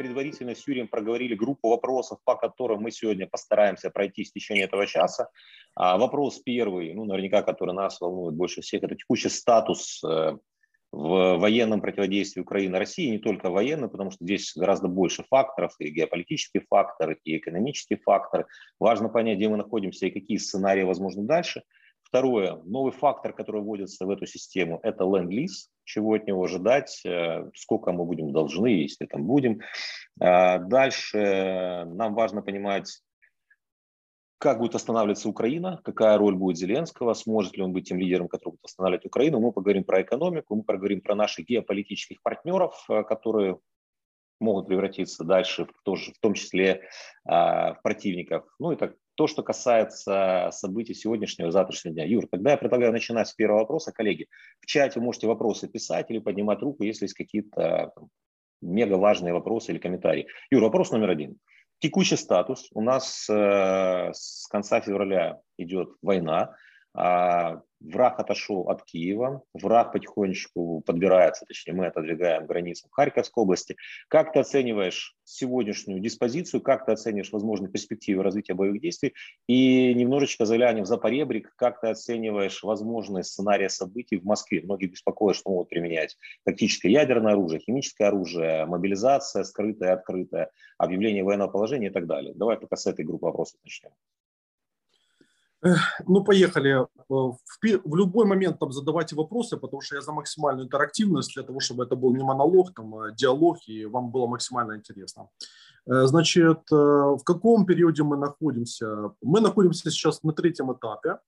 предварительно с Юрием проговорили группу вопросов, по которым мы сегодня постараемся пройти в течение этого часа. А вопрос первый, ну, наверняка, который нас волнует больше всех, это текущий статус э, в военном противодействии Украины России, не только военный, потому что здесь гораздо больше факторов, и геополитический фактор, и экономический фактор. Важно понять, где мы находимся и какие сценарии возможны дальше. Второе, новый фактор, который вводится в эту систему, это ленд-лиз, чего от него ожидать, э, сколько мы будем должны, если там будем. А дальше нам важно понимать, как будет останавливаться Украина, какая роль будет Зеленского, сможет ли он быть тем лидером, который будет останавливать Украину. Мы поговорим про экономику, мы поговорим про наших геополитических партнеров, э, которые могут превратиться дальше, в, тоже, в том числе а, в противников. Ну и так, то, что касается событий сегодняшнего завтрашнего дня. Юр, тогда я предлагаю начинать с первого вопроса. Коллеги, в чате можете вопросы писать или поднимать руку, если есть какие-то мега важные вопросы или комментарии. Юр, вопрос номер один. Текущий статус. У нас э, с конца февраля идет война. А враг отошел от Киева, враг потихонечку подбирается, точнее мы отодвигаем границу Харьковской области. Как ты оцениваешь сегодняшнюю диспозицию, как ты оцениваешь возможные перспективы развития боевых действий и немножечко заглянем за поребрик, как ты оцениваешь возможные сценарии событий в Москве. Многие беспокоят, что могут применять тактическое ядерное оружие, химическое оружие, мобилизация скрытая, открытая, объявление военного положения и так далее. Давай пока с этой группы вопросов начнем. Ну, поехали. Э, в, в любой момент там задавайте вопросы, потому что я за максимальную интерактивность, для того, чтобы это был не монолог, там, а диалог, и вам было максимально интересно. Э, значит, э, в каком периоде мы находимся? Мы находимся сейчас на третьем этапе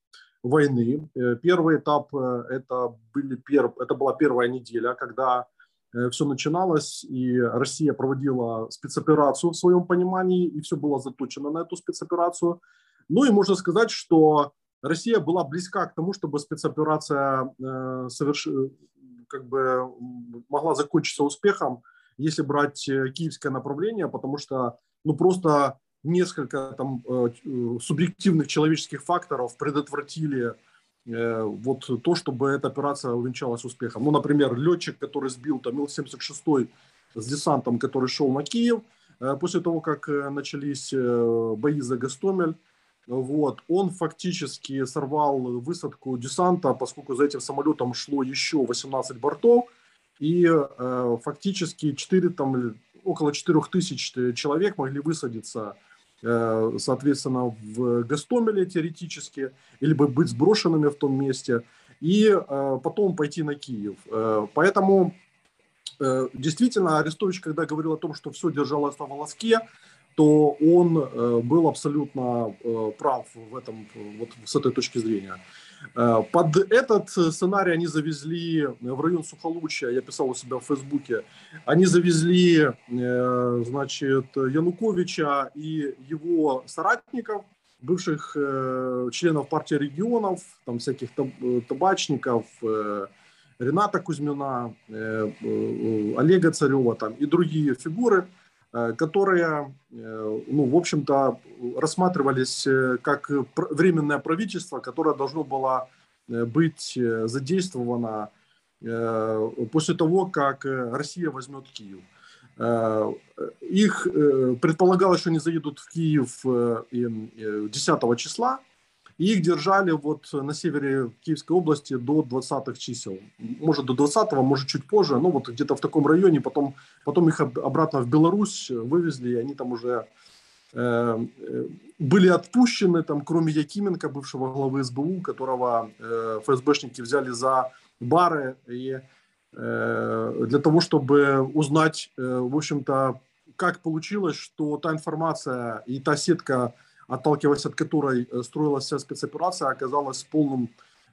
войны. Первый этап это, были перв... это была первая неделя, когда все начиналось, и Россия проводила спецоперацию в своем понимании, и все было заточено на эту спецоперацию – ну и можно сказать, что Россия была близка к тому, чтобы спецоперация э, соверш... как бы могла закончиться успехом, если брать э, киевское направление, потому что ну просто несколько там э, субъективных человеческих факторов предотвратили э, вот то, чтобы эта операция увенчалась успехом. Ну, например, летчик, который сбил там Ил-76 с десантом, который шел на Киев, э, после того, как э, начались э, бои за Гастомель, вот, он фактически сорвал высадку десанта, поскольку за этим самолетом шло еще 18 бортов, и э, фактически 4, там, около 4 тысяч человек могли высадиться, э, соответственно, в Гастомеле теоретически, или бы быть сброшенными в том месте, и э, потом пойти на Киев. Э, поэтому э, действительно Арестович, когда говорил о том, что все держалось на волоске, то он э, был абсолютно э, прав в этом, вот с этой точки зрения. Э, под этот сценарий они завезли в район Сухолучья, я писал у себя в Фейсбуке, они завезли, значит, Януковича и его соратников, бывших членов партии регионов, там всяких табачников, Рената Кузьмина, Олега Царева там, и другие фигуры – которые, э, ну, в общем-то, рассматривались э, как временное правительство, которое должно было быть задействовано после того, как Россия возьмет Киев. Их предполагалось, что они заедут в Киев 10 числа, и их держали вот на севере Киевской области до 20-х чисел. Может до 20-го, может чуть позже, но вот где-то в таком районе. Потом, потом их обратно в Беларусь вывезли, и они там уже э, были отпущены, там, кроме Якименко, бывшего главы СБУ, которого э, ФСБшники взяли за бары и э, для того, чтобы узнать, э, в общем-то, как получилось, что та информация и та сетка отталкиваясь от которой э, строилась вся спецоперация, оказалась полным,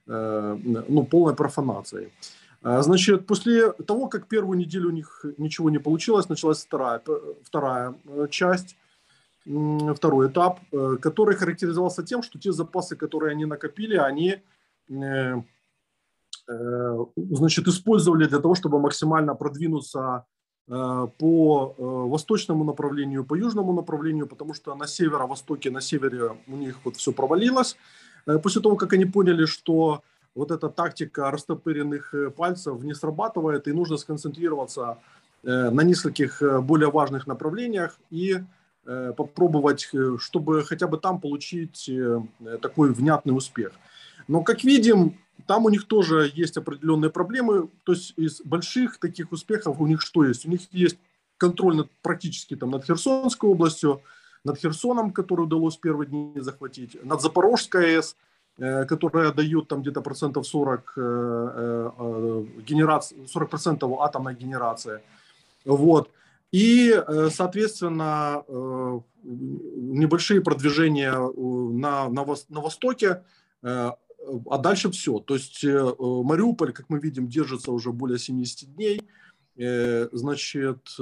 э, ну, полной профанацией. Э, значит, после того, как первую неделю у них ничего не получилось, началась вторая, вторая часть, второй этап, который характеризовался тем, что те запасы, которые они накопили, они значит, использовали для того, чтобы максимально продвинуться по э, восточному направлению, по южному направлению, потому что на северо-востоке, на севере у них вот все провалилось. Э, после того, как они поняли, что вот эта тактика растопыренных пальцев не срабатывает, и нужно сконцентрироваться на нескольких более важных направлениях и попробовать, чтобы хотя бы там получить такой внятный успех. Но, как видим, там у них тоже есть определенные проблемы. То есть из больших таких успехов у них что есть? У них есть контроль над, практически там, над Херсонской областью, над Херсоном, который удалось в первые дни захватить, над Запорожской АЭС, э, которая дает там где-то процентов 40 э, э, генерации, 40 процентов атомной генерации. Вот. И, соответственно, небольшие продвижения на, на, на Востоке, а дальше все. То есть Мариуполь, как мы видим, держится уже более 70 дней. Значит,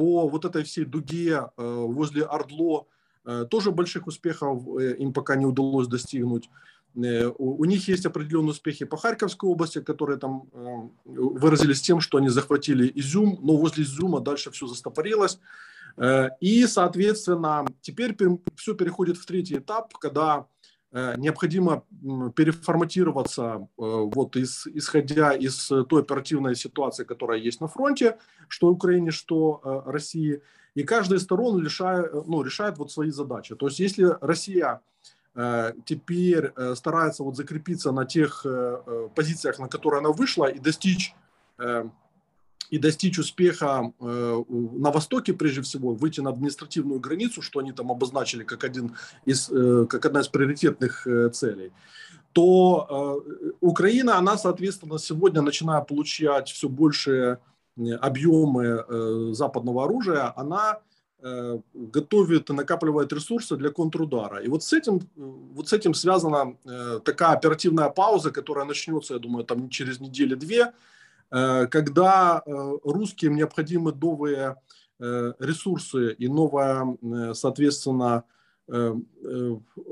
по вот этой всей дуге э, возле Ордло э, тоже больших успехов э, им пока не удалось достигнуть. У них есть определенные успехи по Харьковской области, которые там выразились тем, что они захватили Изюм, но возле Изюма дальше все застопорилось. И, соответственно, теперь все переходит в третий этап, когда Э, необходимо переформатироваться, э, вот из, исходя из той оперативной ситуации, которая есть на фронте, что Украине, что э, России, и каждая из сторон решает, ну, решает вот свои задачи. То есть если Россия теперь старается вот закрепиться на тех позициях, на которые она вышла, и достичь и достичь успеха э, на Востоке, прежде всего, выйти на административную границу, что они там обозначили как, один из, э, как одна из приоритетных э, целей, то Украина, она, соответственно, сегодня, начиная получать все большие объемы западного оружия, она готовит и накапливает ресурсы для контрудара. И вот с этим, вот с этим связана такая оперативная пауза, которая начнется, я думаю, там через неделю-две, Э, когда э, русским необходимы новые э, ресурсы и новая, соответственно,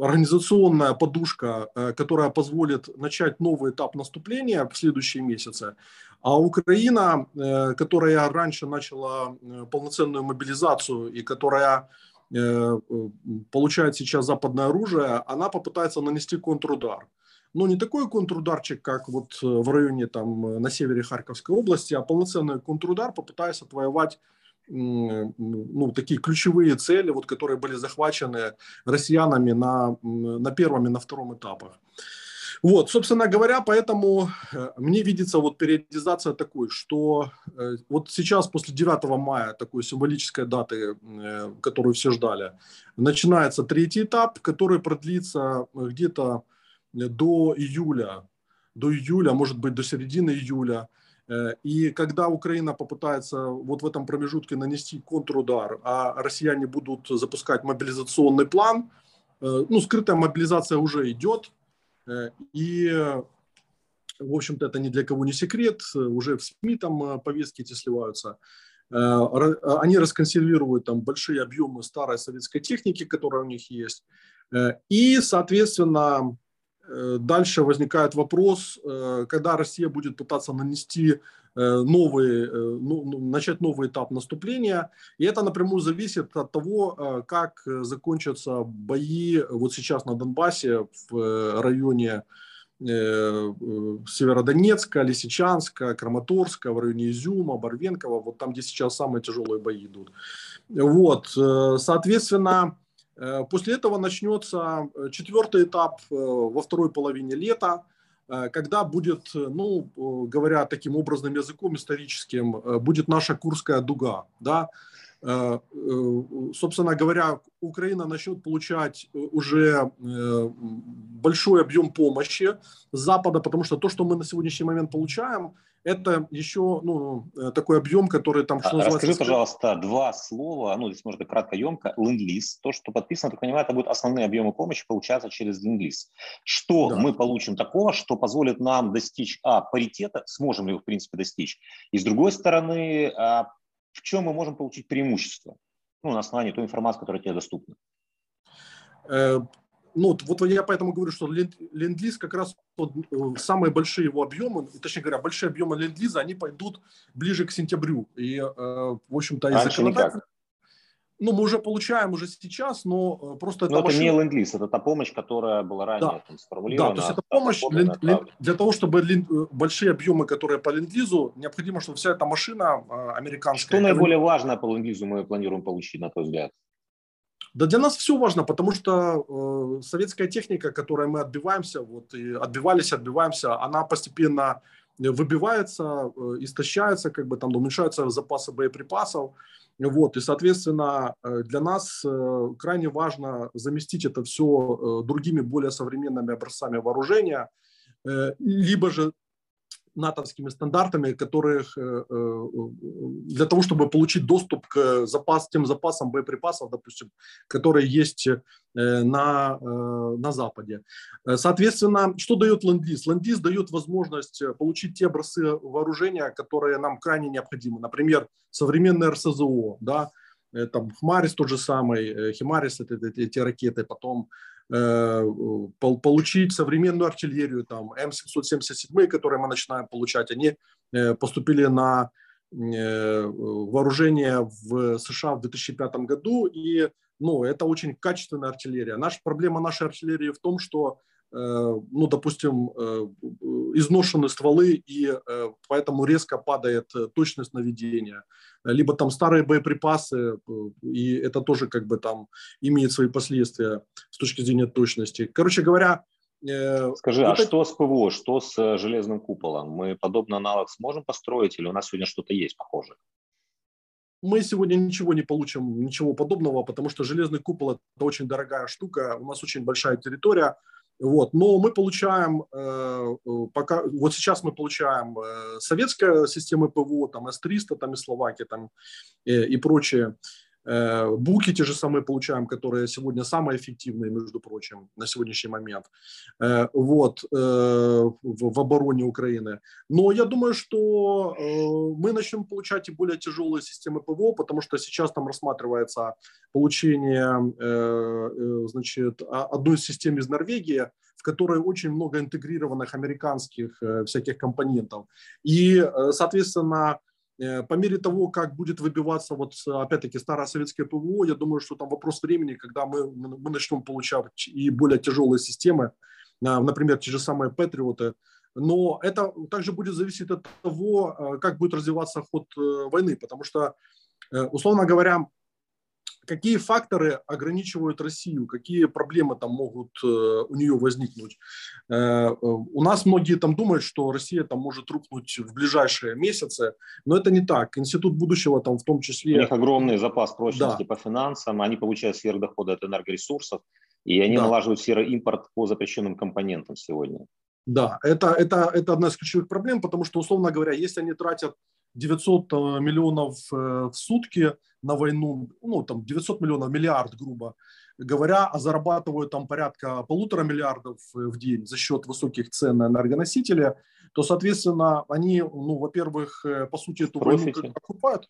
организационная подушка, которая позволит начать новый этап наступления в следующие месяцы. А Украина, которая раньше начала полноценную мобилизацию и которая получает сейчас западное оружие, она попытается нанести контрудар но не такой контрударчик, как вот э, в районе там э, на севере Харьковской области, а полноценный контрудар, попытаясь отвоевать ну, такие ключевые цели, вот, которые были захвачены россиянами на, на первом и на втором этапах. Вот, собственно говоря, поэтому э, мне видится вот периодизация такой, что вот сейчас после 9 мая, такой символической даты, которую все ждали, начинается третий этап, который продлится где-то до июля, до июля, может быть, до середины июля. Э, и когда Украина попытается вот в этом промежутке нанести контрудар, а россияне будут запускать мобилизационный план, э, ну, скрытая мобилизация уже идет, э, и, в общем-то, это ни для кого не секрет, уже в СМИ там повестки эти сливаются. Они расконсервируют там большие объемы старой советской техники, которая у них есть, и, соответственно, дальше возникает вопрос, э, когда Россия будет пытаться нанести э, новый, ну, ну, начать новый этап наступления. И это напрямую зависит от того, как закончатся бои вот сейчас на Донбассе в районе Северодонецка, Лисичанска, Краматорска, в районе Изюма, Барвенкова, вот там, где сейчас самые тяжелые бои идут. Вот, соответственно, Э, после этого начнется э, четвертый этап э, во второй половине лета, когда будет, ну, говоря таким образным языком историческим, будет наша Курская дуга, да, собственно говоря, Украина начнет получать уже большой объем помощи с Запада, потому что то, что мы на сегодняшний момент получаем, это еще ну, э, такой объем, который там, что а, называется... Расскажи, пожалуйста, два слова, ну, здесь можно кратко, емко, ленд-лиз. То, что подписано, так понимаю, это будут основные объемы помощи получаться через ленд-лиз. Что да. мы получим такого, что позволит нам достичь, а, паритета, сможем ли его, в принципе, достичь, и с другой стороны, а, в чем мы можем получить преимущество? Ну, на основании той информации, которая тебе доступна. Э, ну, вот я поэтому говорю, что ленд-лиз как раз вот, э, самые большие его объемы, точнее говоря, большие объемы ленд-лиза, они пойдут ближе к сентябрю. И, э, в общем-то, из законодательства... ну, мы уже получаем уже сейчас, но просто это, но это не ленд-лиз, это та помощь, которая была ранее да. там, сформулирована. Да, то есть это помощь ленд, ленд, для того, чтобы ленд, э, большие объемы, которые по ленд-лизу, необходимо, чтобы вся эта машина э, американская... Что наиболее важное по ленд-лизу мы планируем получить, на твой взгляд? Да для нас все важно, потому что э, советская техника, которой мы отбиваемся, вот и отбивались, отбиваемся, она постепенно выбивается, э, истощается, как бы там уменьшаются запасы боеприпасов. Вот, и, соответственно, э, для нас э, крайне важно заместить это все другими более современными образцами вооружения, либо же натовскими стандартами, которых э, э, для того, чтобы получить доступ к запас, тем запасам боеприпасов, допустим, которые есть э, на, на Западе. Соответственно, что дает ленд-лиз? Дает возможность получить те образцы вооружения, которые нам крайне необходимы. Например, современные РСЗО, да, там Хмарис тот же самый, Химарис это, это эти ракеты, потом Э, получить современную артиллерию, там М777, которые мы начинаем получать, они э, поступили на э, вооружение в США в 2005 году, и ну, это очень качественная артиллерия. Наша проблема нашей артиллерии в том, что ну, допустим, изношены стволы, и поэтому резко падает точность наведения либо там старые боеприпасы, э, и это тоже как бы там имеет свои последствия с точки зрения точности. Короче говоря, э, Скажи, вот а это... что с ПВО, что с э, железным куполом? Мы подобный аналог сможем построить или у нас сегодня что-то есть похожее? Мы сегодня ничего не получим, ничего подобного, потому что железный купол – это очень дорогая штука, у нас очень большая территория, вот. Но мы получаем, э, пока, вот сейчас мы получаем э, советская система ПВО, там С-300, там и Словакия, там э, и прочее. Э, буки те же самые получаем, которые сегодня самые эффективные, между прочим, на сегодняшний момент, э, вот, э, в обороне Украины. Но я думаю, что мы начнем получать и более тяжелые системы ПВО, потому что сейчас там рассматривается получение, значит, одной системы из Норвегии, в которой очень много интегрированных американских всяких компонентов. И, соответственно, по мере того, как будет выбиваться вот опять-таки старое советское ПВО, я думаю, что там вопрос времени, когда мы, мы начнем получать и более тяжелые системы, например, те же самые Патриоты, но это также будет зависеть от того, э, как будет развиваться ход э, войны, потому что, условно говоря, какие факторы ограничивают Россию, какие проблемы там могут э, у нее возникнуть. Э, э, у нас многие там думают, что Россия там может рухнуть в ближайшие месяцы, но это не так. Институт будущего там в том числе... У них огромный запас прочности да. по финансам, они получают сверхдоходы от энергоресурсов, и они да. налаживают сероимпорт по запрещенным компонентам сегодня. Да, это, это, это одна из ключевых проблем, потому что, условно говоря, если они тратят 900 миллионов в сутки на войну, ну, там 900 миллионов, миллиард, грубо говоря, а зарабатывают там порядка полутора миллиардов в день за счет высоких цен на энергоносители, то, соответственно, они, ну, во-первых, э, по сути, эту войну покупают, э,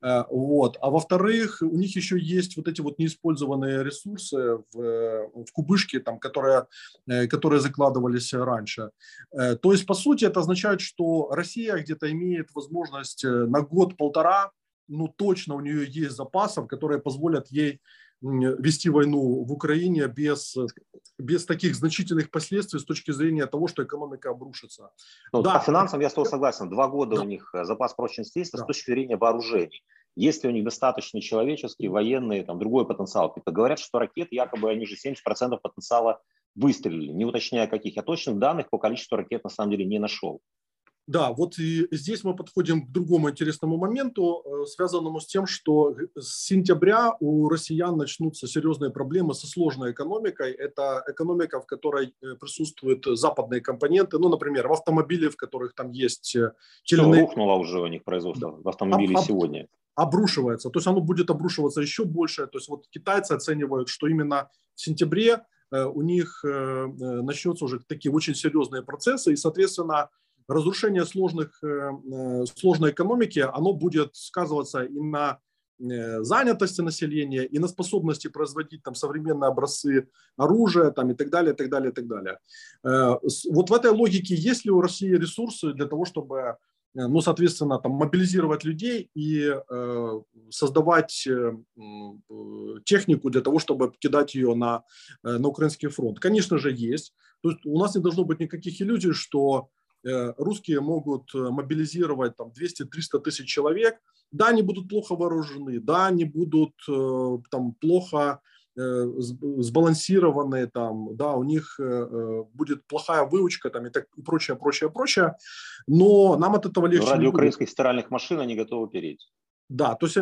вот. А во-вторых, у них еще есть вот эти вот неиспользованные ресурсы в, в кубышке, там, которые, э, которые закладывались раньше. То есть, по сути, это означает, что Россия где-то имеет возможность на год-полтора ну, точно у нее есть запасов, которые позволят ей вести войну в Украине без, без таких значительных последствий с точки зрения того, что экономика обрушится. Ну, да. По финансам я с тобой согласен. Два года да. у них э, запас прочности есть, да. с точки зрения вооружений. Есть ли у них достаточно человеческий, военный, там, другой потенциал? Типа говорят, что ракет якобы они же 70% потенциала выстрелили, не уточняя каких. Я точных данных по количеству ракет на самом деле не нашел. Да, вот и здесь мы подходим к другому интересному моменту, э, связанному с тем, что с сентября у россиян начнутся серьезные проблемы со сложной экономикой. Это экономика, в которой э, присутствуют западные компоненты, ну, например, в автомобиле, в которых там есть... Телены... рухнуло уже у них производство да. в автомобиле об, сегодня. Обрушивается, то есть оно будет обрушиваться еще больше. То есть вот китайцы оценивают, что именно в сентябре э, у них начнутся уже такие очень серьезные процессы, и, соответственно, разрушение сложных, э, э, сложной экономики, оно будет сказываться и на э, занятости населения и на способности производить там современные образцы оружия там, и так далее, и так далее, и так далее. Вот в этой логике есть ли у России ресурсы для того, чтобы ну, соответственно, там, мобилизировать людей и создавать технику для того, чтобы кидать ее на, на украинский фронт. Конечно же, есть. То есть у нас не должно быть никаких иллюзий, что русские могут мобилизировать там 200-300 тысяч человек. Да, они будут плохо вооружены, да, они будут там плохо Э, сбалансированные, там, да, у них э, э, будет плохая выучка там, и, так, и прочее, прочее, прочее, но нам от этого легче. Но ради украинских стиральных машин они готовы переть. Да, то есть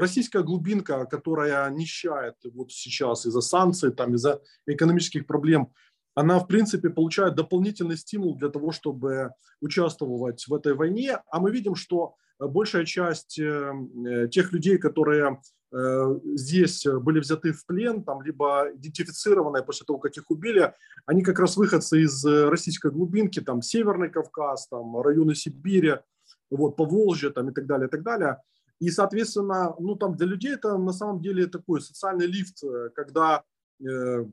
российская глубинка, которая нищает вот сейчас из-за санкций, там, из-за экономических проблем, она, в принципе, получает дополнительный стимул для того, чтобы участвовать в этой войне. А мы видим, что большая часть тех людей, которые Э, здесь были взяты в плен, там, либо идентифицированные после того, как их убили, они как раз выходцы из э, российской глубинки, там, Северный Кавказ, там, районы Сибири, вот, Поволжье, там, и так далее, и так далее. И, соответственно, ну, там для людей это на самом деле такой социальный лифт, э, когда Э,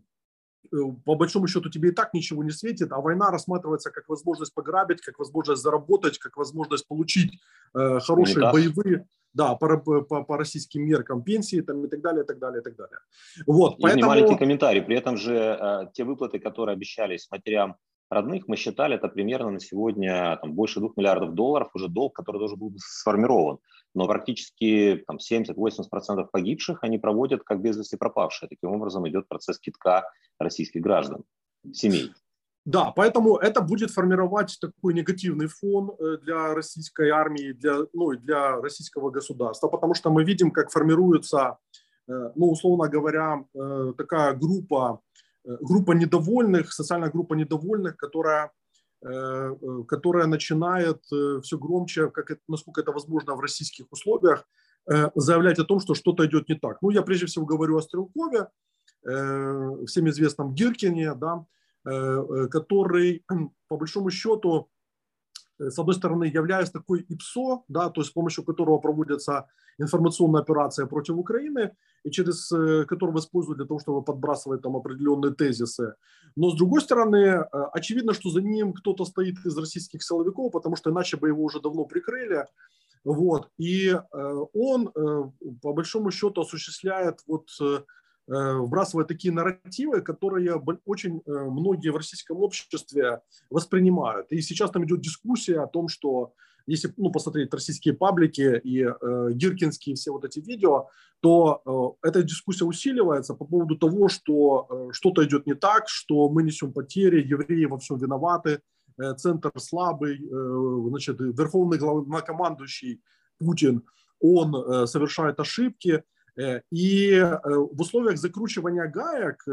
по большому счету тебе и так ничего не светит, а война рассматривается как возможность пограбить, как возможность заработать, как возможность получить э, хорошие Унитаз. боевые, да, по, по, по российским меркам пенсии там, и так далее, и так далее, и так далее. Вот, и поэтому... маленький комментарий. При этом же э, те выплаты, которые обещались матерям родных, мы считали, это примерно на сегодня там, больше двух миллиардов долларов, уже долг, который должен был быть сформирован. Но практически там, 70-80% погибших они проводят как без вести пропавшие. Таким образом идет процесс китка российских граждан, семей. Да, поэтому это будет формировать такой негативный фон э, для российской армии, для, ну, для российского государства, потому что мы видим, как формируется, э, ну, условно говоря, э, такая группа группа недовольных, социальная группа недовольных, которая, которая начинает все громче, как это, насколько это возможно в российских условиях, заявлять о том, что что-то идет не так. Ну, я прежде всего говорю о Стрелкове, всем известном Гиркине, да, который, по большому счету, с одной стороны, являясь такой ИПСО, да, то есть с помощью которого проводится информационная операция против Украины, и через э, которого используют для того, чтобы подбрасывать там определенные тезисы. Но с другой стороны, э, очевидно, что за ним кто-то стоит из российских силовиков, потому что иначе бы его уже давно прикрыли. Вот. И э, он, по большому счету, осуществляет вот вбрасывает такие нарративы, которые очень многие в российском обществе воспринимают. И сейчас там идет дискуссия о том, что если ну, посмотреть российские паблики и э, гиркинские все вот эти видео, то э, эта дискуссия усиливается по поводу того, что э, что-то идет не так, что мы несем потери, евреи во всем виноваты, э, центр слабый, э, значит, верховный главнокомандующий Путин, он э, совершает ошибки. Э, и э, в условиях закручивания гаек,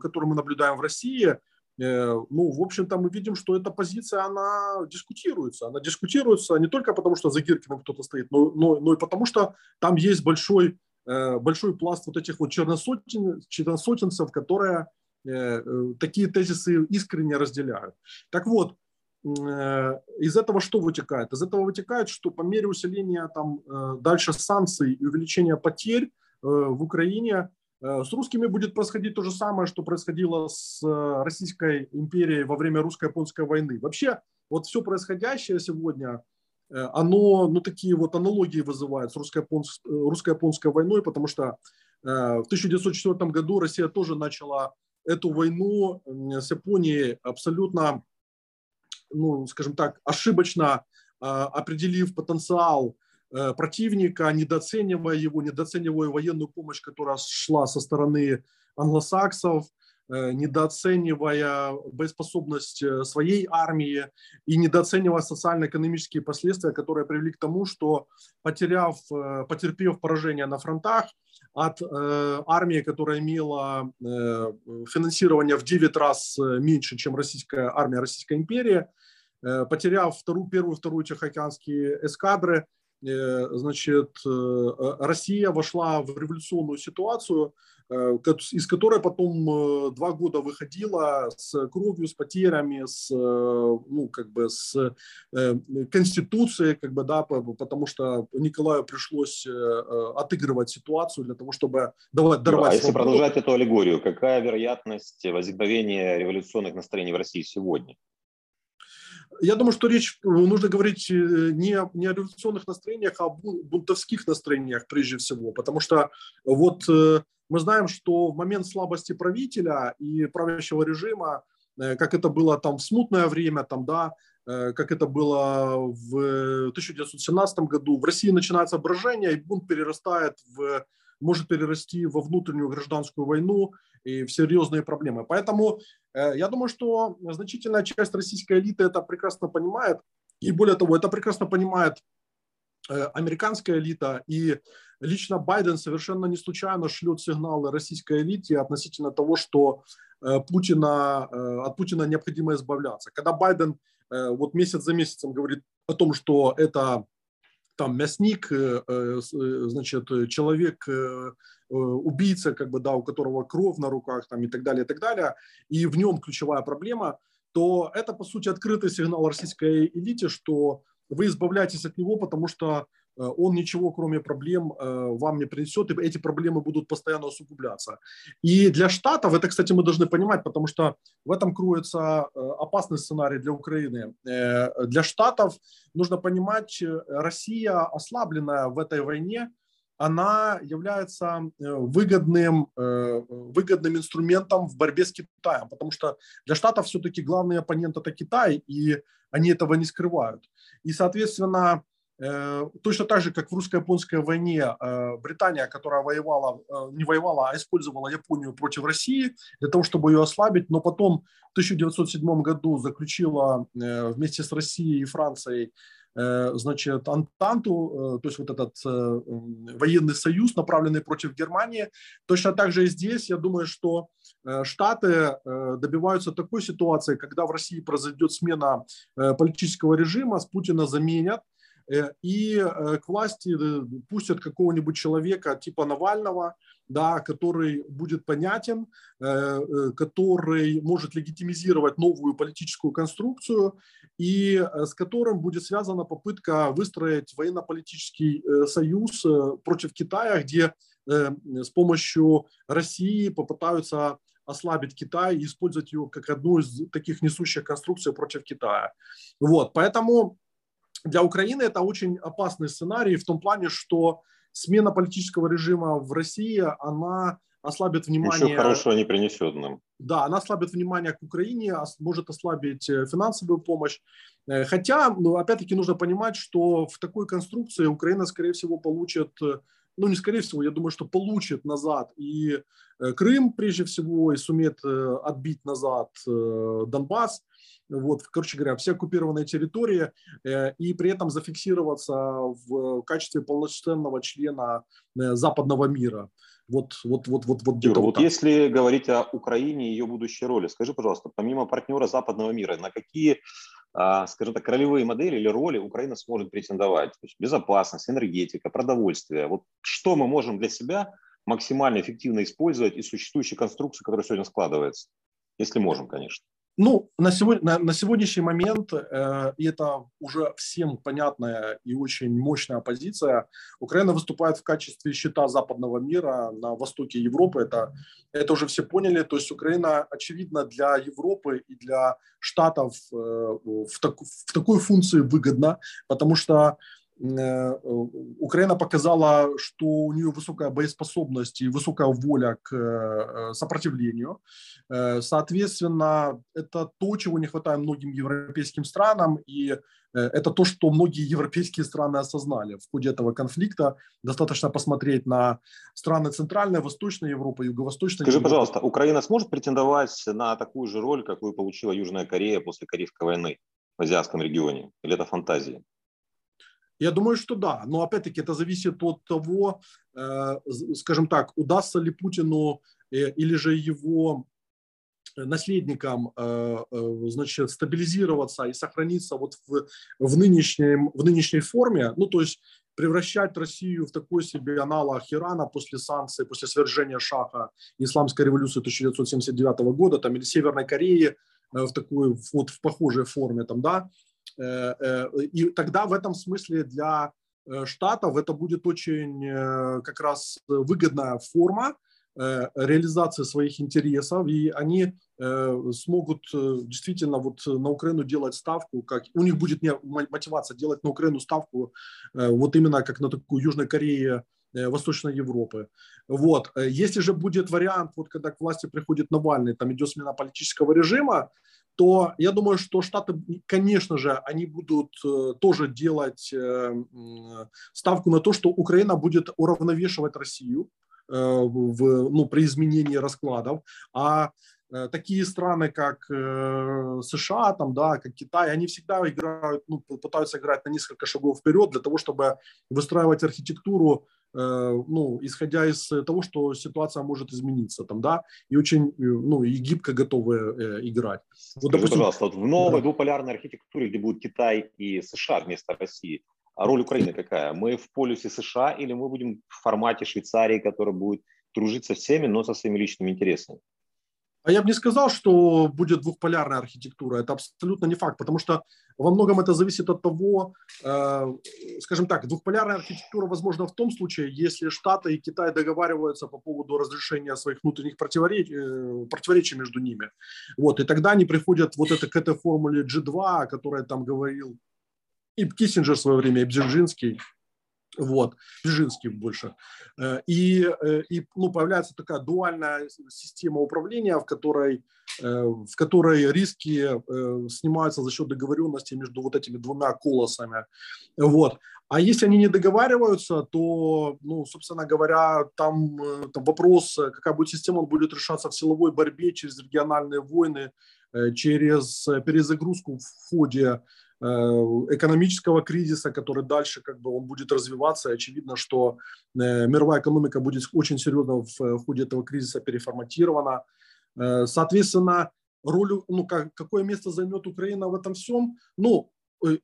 которые мы наблюдаем в России, Э, ну, в общем-то, мы видим, что эта позиция, она дискутируется. Она дискутируется не только потому, что за Гиркиным кто-то стоит, но, но, но и потому, что там есть большой, э, большой пласт вот этих вот черносотен, черносотенцев, которые э, такие тезисы искренне разделяют. Так вот, из этого что вытекает? Из этого вытекает, что по мере усиления там дальше санкций и увеличения потерь в Украине Э, с русскими будет происходить то же самое, что происходило с э, Российской империей во время русско-японской войны. Вообще, вот все происходящее сегодня, э, оно, ну, такие вот аналогии вызывает с русско-японской войной, потому что в 1904 году Россия тоже начала эту войну с Японией абсолютно, ну, скажем так, ошибочно определив потенциал Э, противника, недооценивая его, недооценивая военную помощь, которая шла со стороны англосаксов, э, недооценивая боеспособность э, своей армии и недооценивая социально-экономические последствия, которые привели к тому, что потеряв, потерпев поражение на фронтах от армии, которая имела финансирование в 9 раз меньше, чем российская армия Российской империи, потеряв вторую, первую, вторую Тихоокеанские эскадры, Э, значит, э, Россия вошла в революционную ситуацию, э, из которой потом два года выходила с кровью, с потерями, с, ну, как бы с конституцией, как бы, да, потому что Николаю пришлось отыгрывать ситуацию для того, чтобы давать, даровать а если продолжать эту аллегорию, какая вероятность возникновения революционных настроений в России сегодня? Я думаю, что речь нужно говорить не, не о революционных настроениях, а о бунтовских настроениях прежде всего, потому что вот мы знаем, что в момент слабости правителя и правящего режима, как это было там в смутное время, там, да, как это было в 1917 году, в России начинается брожение, и бунт перерастает в может перерасти во внутреннюю гражданскую войну и в серьезные проблемы. Поэтому э, я думаю, что значительная часть российской элиты это прекрасно понимает. И более того, это прекрасно понимает э, американская элита. И лично Байден совершенно не случайно шлет сигналы российской элите относительно того, что э, Путина, от Путина необходимо избавляться. Когда Байден вот месяц за месяцем говорит о том, что это там мясник, э, э, э, значит, человек, убийца, как бы, да, у которого кровь на руках там, и так далее, и так далее, и в нем ключевая проблема, то это, по сути, открытый сигнал российской элите, что вы избавляетесь от него, потому что Э, он ничего, кроме проблем, э, вам не принесет, и эти проблемы будут постоянно усугубляться. И для Штатов, это, кстати, мы должны понимать, потому что в этом кроется э, опасный сценарий для Украины. Для Штатов нужно понимать, Россия, ослабленная в этой войне, она является выгодным, выгодным инструментом в борьбе с Китаем, потому что для Штатов все-таки главный оппонент это Китай, и они этого не скрывают. И, соответственно, Э, точно так же, как в русско-японской войне э, Британия, которая воевала, э, не воевала, а использовала Японию против России для того, чтобы ее ослабить, но потом в 1907 году заключила вместе с Россией и Францией значит, Антанту, то есть вот этот военный союз, направленный против Германии. Точно так же и здесь, я думаю, что Штаты добиваются такой ситуации, когда в России произойдет смена политического режима, с Путина заменят, Э, и э, к власти э, пустят какого-нибудь человека типа Навального, да, который будет понятен, который может легитимизировать новую политическую конструкцию и с которым будет связана попытка выстроить военно-политический союз против Китая, где с помощью России попытаются ослабить Китай и использовать его как одну из таких несущих конструкций против Китая. Вот, поэтому для Украины это очень опасный сценарий в том плане, что смена политического режима в России, она ослабит внимание... Ничего хорошего не принесет нам. Да, она ослабит внимание к Украине, может ослабить э, финансовую помощь. Э, хотя, ну, опять-таки, нужно понимать, что в такой конструкции Украина, скорее всего, получит э, ну не скорее всего, я думаю, что получит назад и Крым прежде всего, и сумеет отбить назад Донбасс вот, короче говоря, все оккупированные территории, и при этом зафиксироваться в качестве полноценного члена западного мира. Вот, вот, вот, вот, вот, Юр, вот, вот если говорить о Украине и ее будущей роли, скажи, пожалуйста, помимо партнера западного мира, на какие, а, скажем так, ролевые модели или роли Украина сможет претендовать? То есть безопасность, энергетика, продовольствие. Вот что мы можем для себя максимально эффективно использовать из существующей конструкции, которая сегодня складывается? Если можем, конечно. Ну, на, сегодня, на, на сегодняшний момент, э, и это уже всем понятная и очень мощная позиция, Украина выступает в качестве щита западного мира на востоке Европы. Это, это уже все поняли. То есть Украина, очевидно, для Европы и для Штатов э, в, так, в такой функции выгодна, потому что Украина показала, что у нее высокая боеспособность и высокая воля к э, сопротивлению. Э, соответственно, это то, чего не хватает многим европейским странам, и это то, что многие европейские страны осознали в ходе этого конфликта. Достаточно посмотреть на страны Центральной, Восточной Европы, Юго-Восточной Скажи, Европы. пожалуйста, Украина сможет претендовать на такую же роль, какую получила Южная Корея после Корейской войны в азиатском регионе? Или это фантазия? Я думаю, что да, но опять-таки это зависит от того, э, скажем так, удастся ли Путину э, или же его наследникам э, значит, стабилизироваться и сохраниться вот в, в, нынешнем, в нынешней форме, ну то есть превращать Россию в такой себе аналог Ирана после санкций, после свержения Шаха исламской революции 1979 года, там, или Северной Кореи в такой вот в похожей форме, там, да, и тогда в этом смысле для э, штатов это будет очень как раз выгодная форма, реализации своих интересов, и они смогут действительно вот на Украину делать ставку, как у них будет мотивация делать на Украину ставку вот именно как на такую Южной Корее Восточной Европы. Вот. Если же будет вариант, вот когда к власти приходит Навальный, там идет смена политического режима, то я думаю, что Штаты, конечно же, они будут э, тоже делать э, ставку на то, что Украина будет уравновешивать Россию э, в, ну, при изменении раскладов, а такие страны, как США, там, да, как Китай, они всегда играют, ну, пытаются играть на несколько шагов вперед для того, чтобы выстраивать архитектуру ну, исходя из того, что ситуация может измениться там, да, и очень, э, ну, и гибко готовы э, играть. Вот, Скажи, допустим, пожалуйста, вот в новой да. двуполярной архитектуре, где будут Китай и США вместо России, а роль Украины какая? Мы в полюсе США или мы будем в формате Швейцарии, который будет дружить со всеми, но со своими личными интересами? А я бы не сказал, что будет двухполярная архитектура. Это абсолютно не факт, потому что во многом это зависит от того, э, скажем так, двухполярная архитектура возможна в том случае, если Штаты и Китай договариваются по поводу разрешения своих внутренних противоречий, э, противоречий между ними. Вот, и тогда они приходят вот это, к этой формуле G2, о которой там говорил и Киссинджер в свое время, и Бзержинский, вот, Бежинский больше. Э, и, э, и ну, появляется такая дуальная система управления, в которой, э, в которой риски снимаются за счет договоренности между вот этими двумя колосами. Вот. А если они не договариваются, то, ну, собственно говоря, там, там вопрос, какая будет система, он будет решаться в силовой борьбе через региональные войны, через перезагрузку в ходе экономического кризиса, который дальше как бы он будет развиваться. Очевидно, что э, мировая экономика будет очень серьезно в э, ходе этого кризиса переформатирована. Соответственно, роль, ну, как, какое место займет Украина в этом всем? Ну,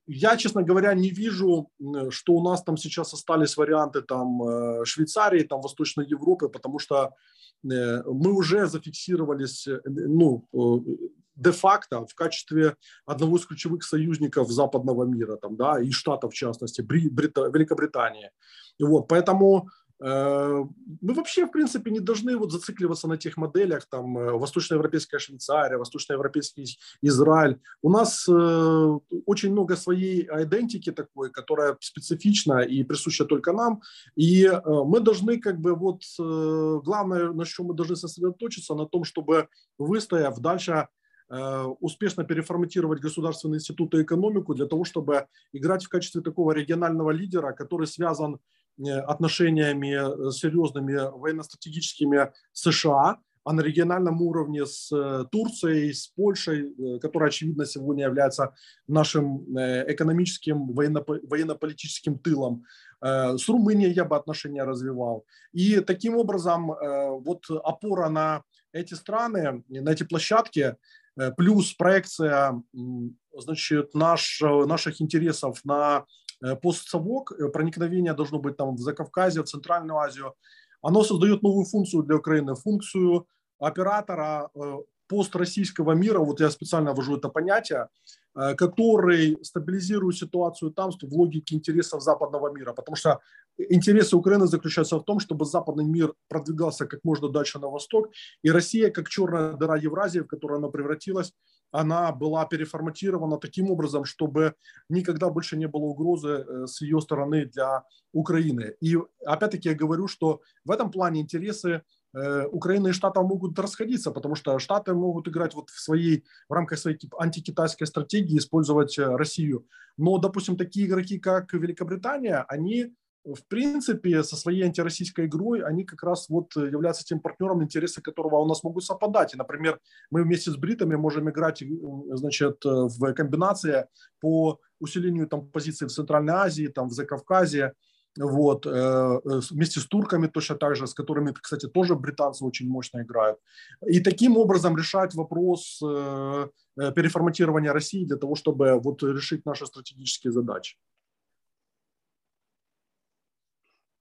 я, честно говоря, не вижу, что у нас там сейчас остались варианты там Швейцарии, там Восточной Европы, потому что мы уже зафиксировались, ну, де-факто в качестве одного из ключевых союзников западного мира, там, да, и Штатов в частности, Брита, Великобритании. Вот, поэтому э, мы вообще, в принципе, не должны вот зацикливаться на тех моделях, там, э, восточноевропейская Швейцария, восточноевропейский Израиль. У нас э, очень много своей идентики такой, которая специфична и присуща только нам. И э, мы должны, как бы, вот, э, главное, на чем мы должны сосредоточиться, на том, чтобы, выстояв дальше, успешно переформатировать государственные институты и экономику для того, чтобы играть в качестве такого регионального лидера, который связан э, отношениями э, серьезными военно-стратегическими США, а на региональном уровне с Турцией, с Польшей, которая, очевидно, сегодня является нашим экономическим, военно-политическим тылом. С Румынией я бы отношения развивал. И таким образом вот опора на эти страны, на эти площадки Э, плюс проекция значит, наш, наших интересов на э, постсовок, э, проникновение должно быть там в Закавказье, в Центральную Азию, оно создает новую функцию для Украины, функцию оператора построссийского мира, вот я специально ввожу это понятие, Э, который стабилизирует ситуацию там в логике интересов западного мира. Потому что интересы Украины заключаются в том, чтобы западный мир продвигался как можно дальше на восток. И Россия, как черная дыра Евразии, в которую она превратилась, она была переформатирована таким образом, чтобы никогда больше не было угрозы э, с ее стороны для Украины. И опять-таки я говорю, что в этом плане интересы Украина и Штаты могут расходиться, потому что Штаты могут играть вот в своей, в рамках своей антикитайской стратегии, использовать э, Россию. Но, допустим, такие игроки, как Великобритания, они в принципе, со своей антироссийской игрой, они как раз вот являются тем партнером, интересы которого у нас могут совпадать. И, например, мы вместе с бритами можем играть, значит, в комбинации по усилению там позиций в Центральной Азии, там в Закавказье, вот, э, э, вместе с турками точно так же, с которыми, кстати, тоже британцы очень мощно играют. И таким образом решать вопрос э, переформатирования России для того, чтобы вот решить наши стратегические задачи.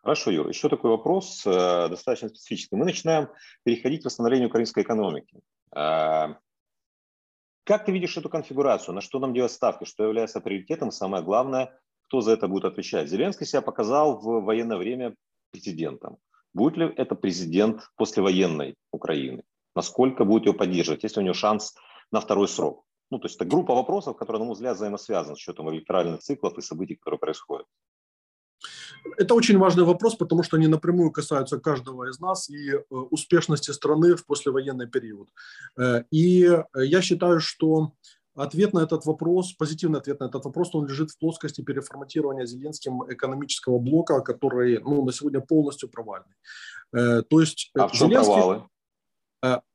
Хорошо, Юра. Еще такой вопрос, достаточно специфический. Мы начинаем переходить к восстановлению украинской экономики. Как ты видишь эту конфигурацию? На что нам делать ставки? Что является приоритетом? Самое главное, кто за это будет отвечать. Зеленский себя показал в военное время президентом. будет ли это президент послевоенной Украины, насколько будет его поддерживать, если у него шанс на второй срок. Ну, то есть это группа вопросов, которые, на мой взгляд, взаимосвязаны с учетом электоральных циклов и событий, которые происходят. Это очень важный вопрос, потому что они напрямую касаются каждого из нас и э, успешности страны в послевоенный период. Э, и я считаю, что ответ на этот вопрос, позитивный ответ на этот вопрос, он лежит в плоскости переформатирования Зеленским экономического блока, который ну, на сегодня полностью провальный. Э, то есть а в чем Зеленский... провалы?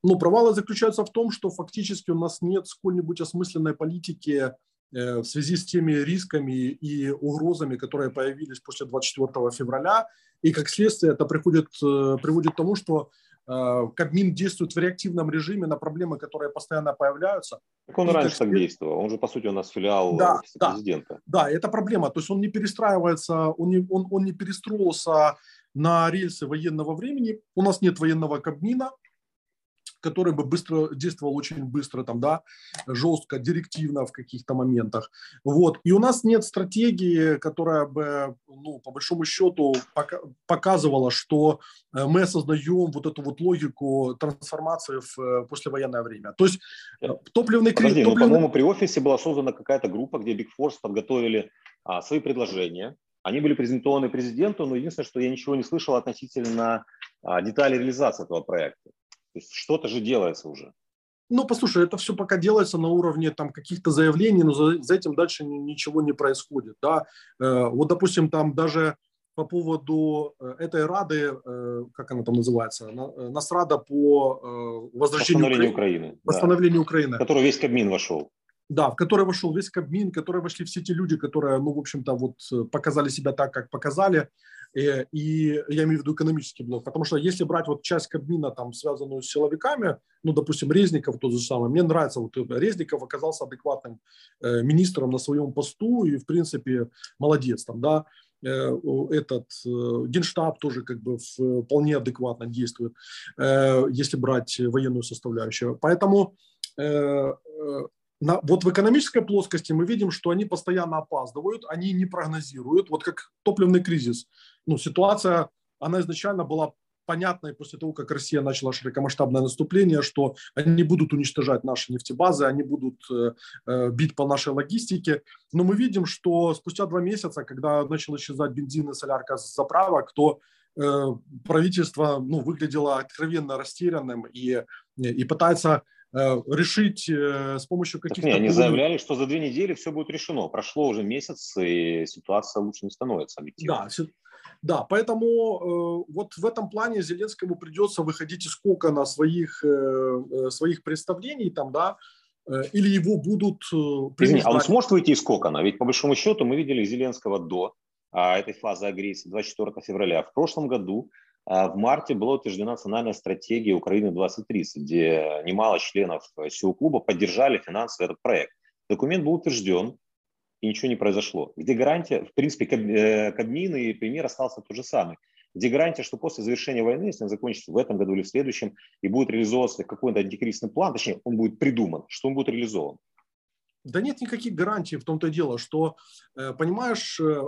Ну, провалы заключаются в том, что фактически у нас нет сколь-нибудь осмысленной политики Э, в связи с теми рисками и угрозами, которые появились после 24 февраля. И как следствие это приходит, э, приводит к тому, что э, Кабмин действует в реактивном режиме на проблемы, которые постоянно появляются. Так он и раньше так, действовал. Он же, по сути, у нас филиал да, да, президента. Да, это проблема. То есть он не перестраивается, он не, он, он не перестроился на рельсы военного времени. У нас нет военного Кабмина, который бы быстро действовал очень быстро, там, да, жестко, директивно в каких-то моментах. Вот. И у нас нет стратегии, которая бы, ну, по большому счету, показывала, что э, мы осознаем вот эту вот логику трансформации в э, послевоенное время. То есть э, топливный кризис... Подожди, ну, топливный... по-моему, при офисе была создана какая-то группа, где Big Force подготовили а, свои предложения, они были презентованы президенту, но единственное, что я ничего не слышал относительно а, деталей реализации этого проекта. То есть что-то же делается уже. Ну, послушай, это все пока делается на уровне там каких-то заявлений, но за, за этим дальше ничего не происходит, да. Э, вот, допустим, там даже по поводу э, этой рады, э, как она там называется, на, Насрада по э, возвращению Украины. Украины восстановлению да. Украины. В который весь Кабмин вошел. Да, в который вошел весь Кабмин, в который вошли все те люди, которые, ну, в общем-то, вот показали себя так, как показали. Э, и я имею в виду экономический блок, потому что если брать вот часть Кабмина, там, связанную с силовиками, ну, допустим, Резников тот же самый, мне нравится, вот Резников оказался адекватным э, министром на своем посту и, в принципе, молодец там, да, э, этот генштаб тоже как бы вполне адекватно действует, если брать военную составляющую. Поэтому на, вот в экономической плоскости мы видим, что они постоянно опаздывают, они не прогнозируют, вот как топливный кризис. Ну, ситуация, она изначально была понятной после того, как Россия начала широкомасштабное наступление, что они будут уничтожать наши нефтебазы, они будут э, э, бить по нашей логистике. Но мы видим, что спустя два месяца, когда начал исчезать бензин и солярка с заправок, то э, правительство ну, выглядело откровенно растерянным и, и пытается решить э, с помощью каких-то... Не, они заявляли, что за две недели все будет решено. Прошло уже месяц, и ситуация лучше не становится объективно. Да, да, поэтому э, вот в этом плане Зеленскому придется выходить из кокона своих, э, своих представлений, там, да, э, или его будут... Извини, а он сможет выйти из кокона? Ведь по большому счету мы видели Зеленского до а, этой фазы агрессии 24 февраля. В прошлом году в марте была утверждена национальная стратегия Украины 2030, где немало членов всего клуба поддержали финансово этот проект. Документ был утвержден, и ничего не произошло. Где гарантия, в принципе, э, Кабмин и премьер остался тот же самый. Где гарантия, что после завершения войны, если он закончится в этом году или в следующем, и будет реализовываться какой-то антикризисный план, точнее, он будет придуман, что он будет реализован. Да нет никаких гарантий в том-то дело, что, э, понимаешь, э,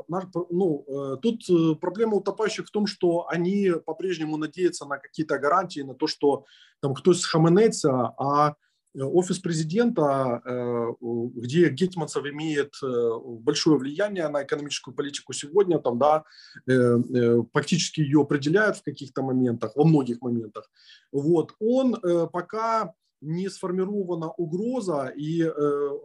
ну, э, тут проблема утопающих в том, что они по-прежнему надеются на какие-то гарантии, на то, что там кто-то схаменется, а офис президента, где Гетманцев имеет большое влияние на экономическую политику сегодня, там, да, фактически ее определяет в каких-то моментах, во многих моментах, вот, он пока не сформирована угроза и э,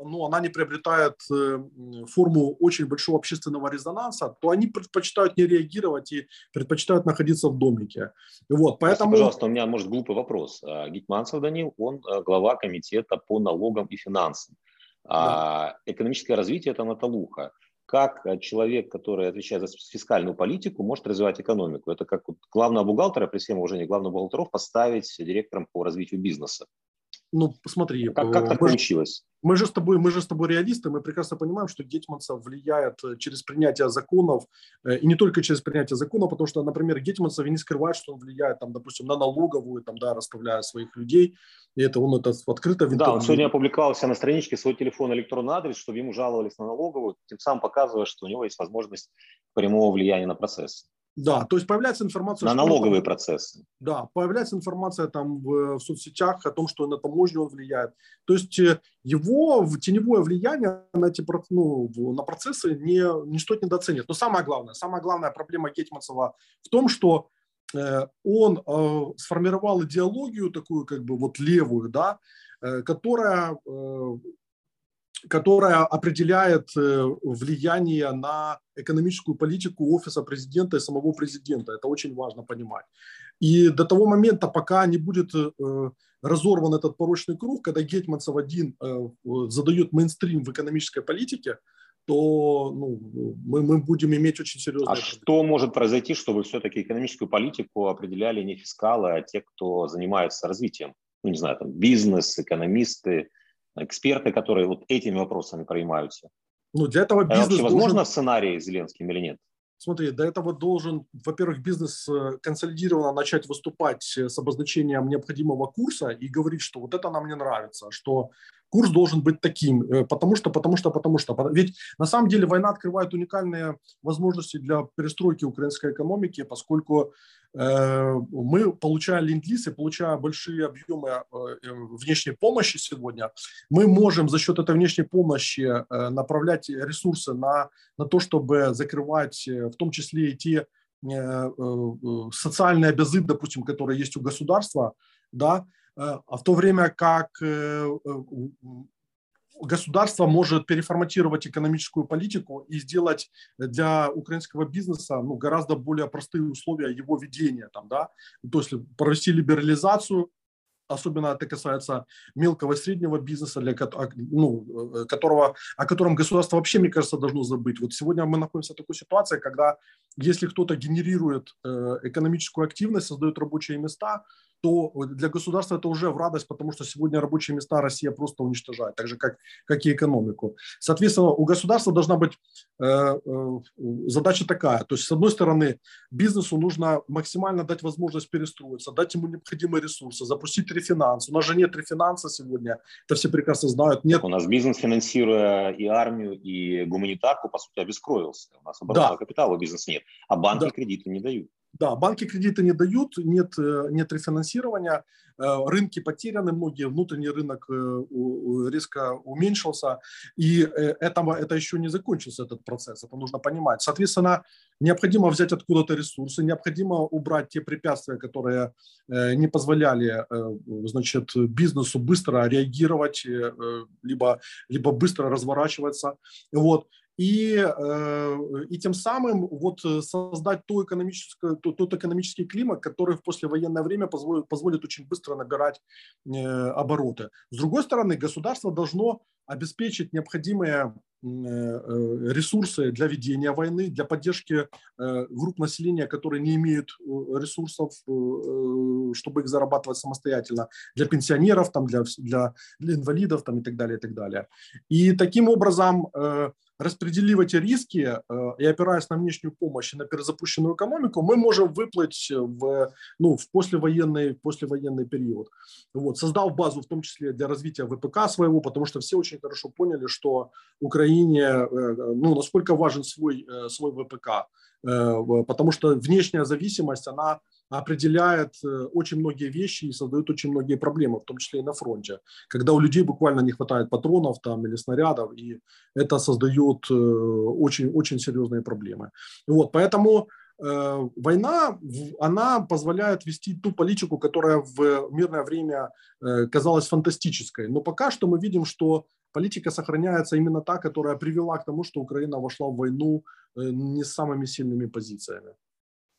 ну, она не приобретает э, форму очень большого общественного резонанса, то они предпочитают не реагировать и предпочитают находиться в домике. Вот, поэтому... Прости, пожалуйста, у меня, может, глупый вопрос. А, Гитманцев Данил, он э, глава комитета по налогам и финансам. Да. Экономическое развитие – это Наталуха как человек, который отвечает за фискальную политику, может развивать экономику. Это как главного бухгалтера, при всем уважении главных бухгалтеров, поставить директором по развитию бизнеса ну, посмотри. Как, как так мы, получилось? Мы же, с тобой, мы же с тобой реалисты, мы прекрасно понимаем, что Гетманцев влияет э, через принятие законов, э, и не только через принятие законов, потому что, например, Гетманцев не скрывает, что он влияет, там, допустим, на налоговую, там, да, расставляя своих людей, и это он это открыто в Да, он сегодня опубликовал на страничке свой телефон, электронный адрес, чтобы ему жаловались на налоговую, тем самым показывая, что у него есть возможность прямого влияния на процесс. Да, то есть появляется информация... На налоговые процессы. Да, появляется информация там в, в соцсетях о том, что на таможню он влияет. То есть э, его теневое влияние на эти ну, на процессы не, не стоит недооценивать. Но самое главное, самая главная проблема Гетманцева в том, что э, он э, сформировал идеологию такую как бы вот левую, да, э, которая э, которая определяет э, влияние на экономическую политику офиса президента и самого президента. Это очень важно понимать. И до того момента, пока не будет э, разорван этот порочный круг, когда Гетманцев один э, задает мейнстрим в экономической политике, то ну, мы, мы будем иметь очень серьезные А проблемы. что может произойти, чтобы все-таки экономическую политику определяли не фискалы, а те, кто занимается развитием? Ну, не знаю, там бизнес, экономисты, эксперты, которые вот этими вопросами принимаются. Ну, для этого бизнес вообще должен... возможно сценарий Зеленским или нет? Смотри, до этого должен, во-первых, бизнес э, консолидированно начать выступать с обозначением необходимого курса и говорить, что вот это нам не нравится, что курс должен быть таким, э, потому что, потому что, потому что. Ведь на самом деле война открывает уникальные возможности для перестройки украинской экономики, поскольку Э, мы, получая ленд-лиз и получая большие объемы э, внешней помощи сегодня, мы можем за счет этой внешней помощи направлять ресурсы на, на то, чтобы закрывать в том числе и те социальные обязы, допустим, которые есть у государства, да, а в то время как государство может переформатировать экономическую политику и сделать для украинского бизнеса ну, гораздо более простые условия его ведения. Там, да? То есть провести либерализацию, особенно это касается мелкого и среднего бизнеса, для, ну, э, которого, о котором государство вообще, мне кажется, должно забыть. Вот сегодня мы находимся в такой ситуации, когда если кто-то генерирует э, экономическую активность, создает рабочие места, то для государства это уже в радость, потому что сегодня рабочие места Россия просто уничтожает, так же как, как и экономику. Соответственно, у государства должна быть э, э, задача такая, то есть с одной стороны бизнесу нужно максимально дать возможность перестроиться, дать ему необходимые ресурсы, запустить рефинанс. У нас же нет рефинанса сегодня, это все прекрасно знают. Нет. У нас бизнес, финансируя и армию, и гуманитарку, по сути, обескровился. У нас оборотного да. капитала бизнес нет, а банки да. кредиты не дают. Да, банки кредиты не дают, нет, э, нет рефинансирования, э, рынки потеряны многие, внутренний рынок э, резко уменьшился, и этого, это еще не закончился этот процесс, это нужно понимать. Соответственно, необходимо взять откуда-то ресурсы, необходимо убрать те препятствия, которые не позволяли значит, бизнесу быстро реагировать, либо, либо быстро разворачиваться. Вот и, э, и тем самым вот э, создать ту экономическую, тот, тот экономический климат, который в послевоенное время позволит, позволит очень быстро набирать э, обороты. С другой стороны, государство должно обеспечить необходимые ресурсы для ведения войны, для поддержки групп населения, которые не имеют ресурсов, чтобы их зарабатывать самостоятельно, для пенсионеров, там, для, для, для инвалидов там, и так далее. И, так далее. и таким образом распределив эти риски э, и опираясь на внешнюю помощь и на перезапущенную экономику, мы можем выплыть в, ну, в послевоенный, послевоенный период. Вот, создав базу в том числе для развития ВПК своего, потому что все очень хорошо поняли, что Украине, э, ну, насколько важен свой, э, свой ВПК, потому что внешняя зависимость, она определяет э, очень многие вещи и создает очень многие проблемы, в том числе и на фронте. Когда у людей буквально не хватает патронов там, или снарядов, и это создает э, серьезные проблемы. Вот, поэтому э, война, она позволяет вести ту политику, которая в мирное время казалась фантастической. Но пока что мы видим, что политика сохраняется именно та, которая привела к тому, что Украина вошла в войну не с самыми сильными позициями.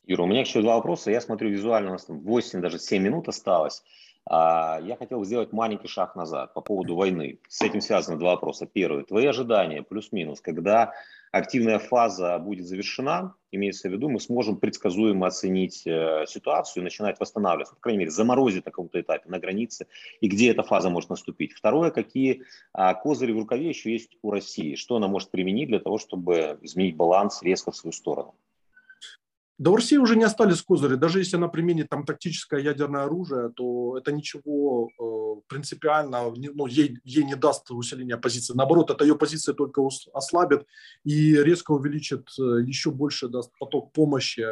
Юра, у меня еще два вопроса. Я смотрю визуально, у нас там 8, даже 7 минут осталось. А, я хотел сделать маленький шаг назад по поводу войны. С этим связаны два вопроса. Первый. Твои ожидания, плюс-минус, когда активная фаза будет завершена, имеется в виду, мы сможем предсказуемо оценить э, ситуацию и начинать восстанавливаться, по крайней мере, заморозить на каком-то этапе на границе, и где эта фаза может наступить. Второе, какие а, козыри в рукаве еще есть у России, что она может применить для того, чтобы изменить баланс резко в свою сторону. Да у России уже не остались козыри. Даже если она применит там тактическое ядерное оружие, то это ничего э, принципиально ну, ей, ей не даст усиления позиции. Наоборот, это ее позиция только ослабит и резко увеличит, э, еще больше даст поток помощи,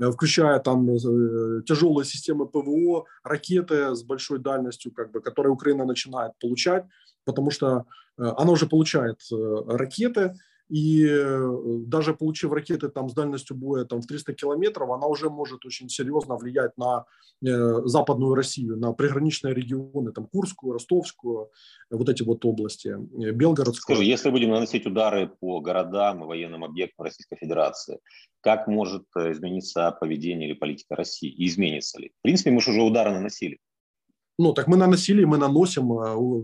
э, включая там э, тяжелые системы ПВО, ракеты с большой дальностью, как бы, которые Украина начинает получать, потому что она уже получает ракеты, и э, даже получив ракеты там с дальностью боя там в 300 километров, она уже может очень серьезно влиять на э, западную Россию, на приграничные регионы, там Курскую, Ростовскую, вот эти вот области, э, Белгородскую. Скажи, если будем наносить удары по городам и военным объектам Российской Федерации, как может измениться поведение или политика России? И изменится ли? В принципе, мы же уже удары наносили. Ну, так мы наносили, мы наносим.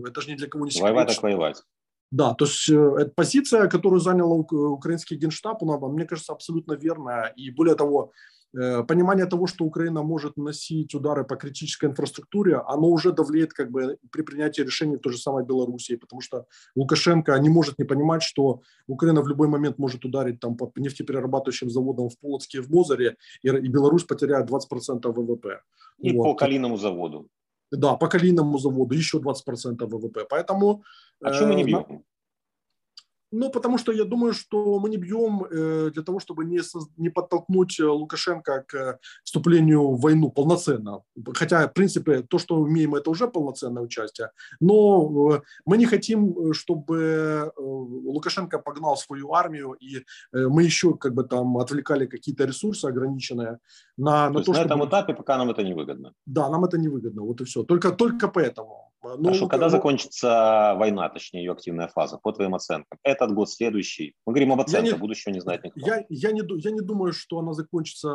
Это же ни для кого не секрет. Воевать так воевать. Да, то есть э, позиция, которую занял украинский генштаб, она, мне кажется, абсолютно верная. И более того, э, понимание того, что Украина может наносить удары по критической инфраструктуре, оно уже давлеет как бы при принятии решений в той же самой Белоруссии, потому что Лукашенко не может не понимать, что Украина в любой момент может ударить там по нефтеперерабатывающим заводам в Полоцке и в Мозере, и, и Беларусь потеряет 20% ВВП. И вот. по Калиному заводу. Да, по Калиному заводу еще 20% ВВП. Поэтому... А что мы не э, бьем? Ну, потому что я думаю, что мы не бьем э, для того, чтобы не, не подтолкнуть э, Лукашенко к вступлению в войну полноценно. Хотя, в принципе, то, что мы имеем, это уже полноценное участие. Но мы не хотим, чтобы Лукашенко погнал свою армию, и мы еще как бы там отвлекали какие-то ресурсы ограниченные на, на то, то на чтобы... этом этапе пока нам это не выгодно. Да, нам это не выгодно, вот и все. Только, только поэтому. Ну, Хорошо, когда ну, закончится война, точнее ее активная фаза, по твоим оценкам? Этот год, следующий? Мы говорим об оценках, не, будущего не знает никто. Я, я, не, я не думаю, что она закончится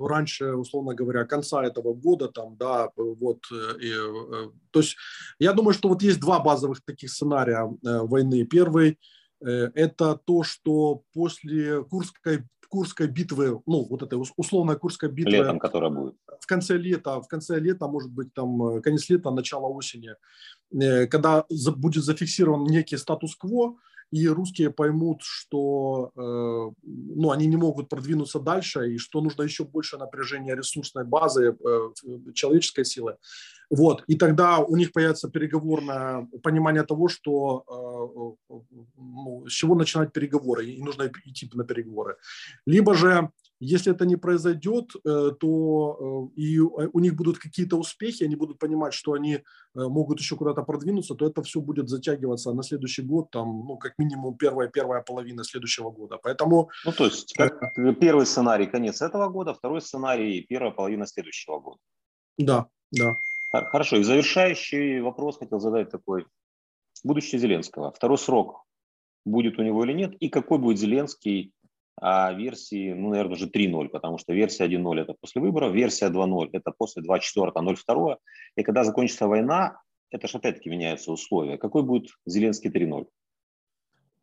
раньше, условно говоря, конца этого года, там, да, вот. И, э, то есть я думаю, что вот есть два базовых таких сценария э, войны. Первый э, – это то, что после Курской Курской битвы, ну, вот этой условная Курская битва. Летом, которая будет. В конце лета, в конце лета, может быть, там, э, конец лета, начало осени, э, когда будет зафиксирован некий статус-кво, и русские поймут, что э, ну, они не могут продвинуться дальше, и что нужно еще больше напряжения ресурсной базы, э, человеческой силы. Вот. И тогда у них появится переговорное понимание того, что э, ну, с чего начинать переговоры, и нужно идти на переговоры. Либо же если это не произойдет, э, то э, и у них будут какие-то успехи, они будут понимать, что они могут еще куда-то продвинуться, то это все будет затягиваться на следующий год, там, ну, как минимум первая, первая половина следующего года. Поэтому... Ну, то есть как первый сценарий конец этого года, второй сценарий первая половина следующего года. Да, да. Хорошо, и завершающий вопрос хотел задать такой. Будущее Зеленского. Второй срок будет у него или нет? И какой будет Зеленский а версии, ну, наверное, уже 3.0, потому что версия 1.0 это после выборов, версия 2.0 это после 2.4, 0.2. И когда закончится война, это же опять-таки меняются условия. Какой будет Зеленский 3.0?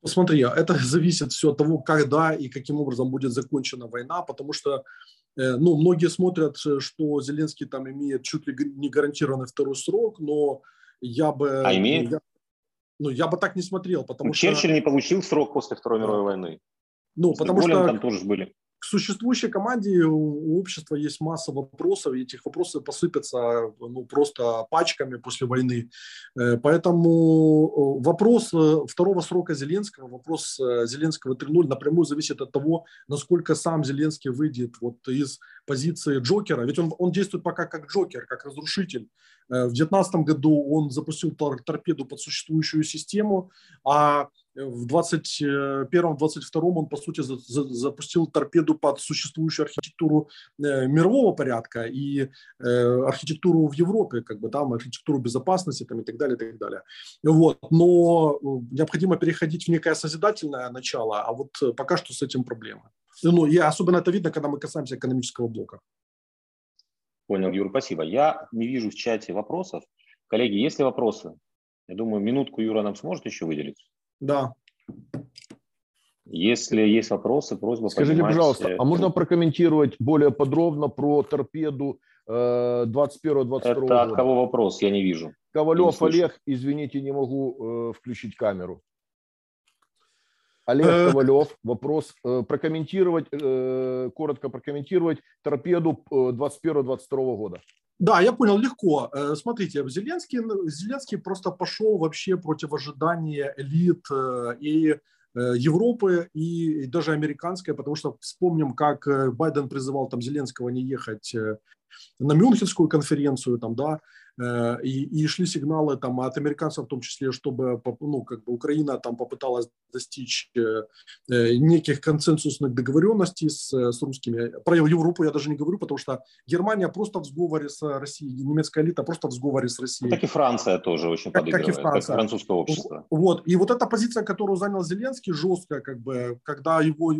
Посмотри, это зависит все от того, когда и каким образом будет закончена война, потому что ну, многие смотрят, что Зеленский там имеет чуть ли не гарантированный второй срок, но я бы... А имеет? Я, ну, я бы так не смотрел, потому Черчилль что... Черчилль не получил срок после Второй мировой войны. Ну, потому что там тоже были. К существующей команде у общества есть масса вопросов, и этих вопросов посыпятся ну, просто пачками после войны. Э, поэтому э, вопрос э, второго срока Зеленского, вопрос Зеленского 3.0 напрямую зависит от того, насколько сам Зеленский выйдет вот из позиции Джокера. Ведь он, он действует пока как Джокер, как разрушитель. В 2019 году он запустил торпеду под существующую систему, а в 21-22 он, по сути, за, за, запустил торпеду под существующую архитектуру э, мирового порядка и э, архитектуру в Европе, как бы там архитектуру безопасности там, и так далее, и так далее. Вот. Но э, необходимо переходить в некое созидательное начало, а вот э, пока что с этим проблема. Ну, и особенно это видно, когда мы касаемся экономического блока. Понял, Юр, спасибо. Я не вижу в чате вопросов. Коллеги, есть ли вопросы? Я думаю, минутку Юра нам сможет еще выделить. Да. Если есть вопросы, просьба Скажите, поднимать... пожалуйста, а можно прокомментировать более подробно про торпеду 21-22 э, года? Это от кого вопрос? Я не вижу. Ковалев не Олег, извините, не могу э, включить камеру. Олег э, Ковалев, вопрос. Э, прокомментировать, э, коротко прокомментировать торпеду 21-22 года. Да, я понял, легко. Смотрите, Зеленский, Зеленский просто пошел вообще против ожидания элит и Европы и даже американской, потому что вспомним, как Байден призывал там Зеленского не ехать на Мюнхенскую конференцию, там, да, Э, и, и шли сигналы там от американцев в том числе, чтобы ну, как бы Украина там попыталась достичь э, э, неких консенсусных договоренностей с, с русскими. Про Европу я даже не говорю, потому что Германия просто в сговоре с Россией, немецкая элита просто в сговоре с Россией. Так и Франция тоже очень как, подыгрывает, как, и Франция. как французское общество. Вот, и вот эта позиция, которую занял Зеленский, жесткая, как бы, когда его